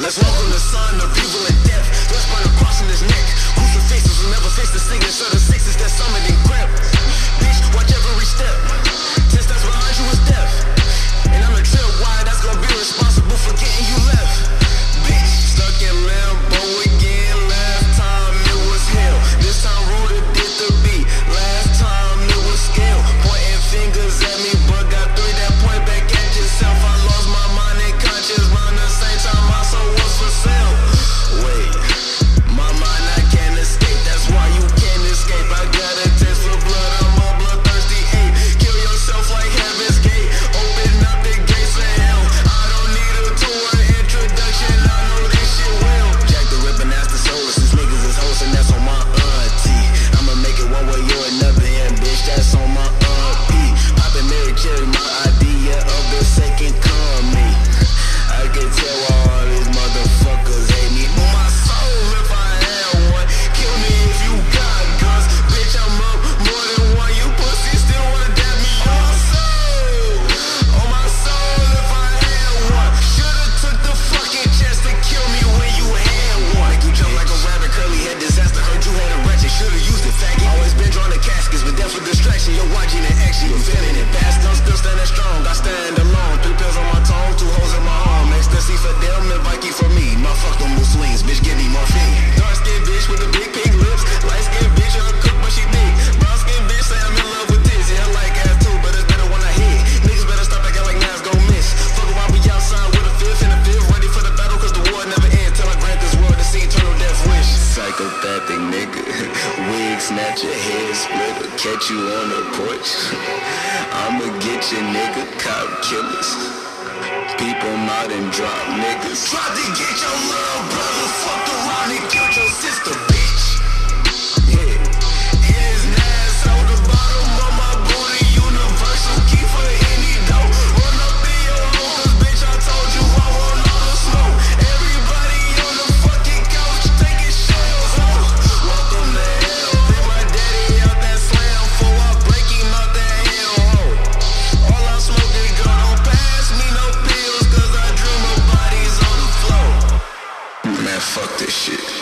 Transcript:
Let's welcome the sun, of evil and death. Let's burn a cross in his neck. Crucifixes will never fix the sickness or the sixes that summoning. head split or catch you on the porch. I'ma get your nigga cop killers. Peep them out and drop niggas. Try to get your little brother fucked around and killed your sister. Fuck this shit.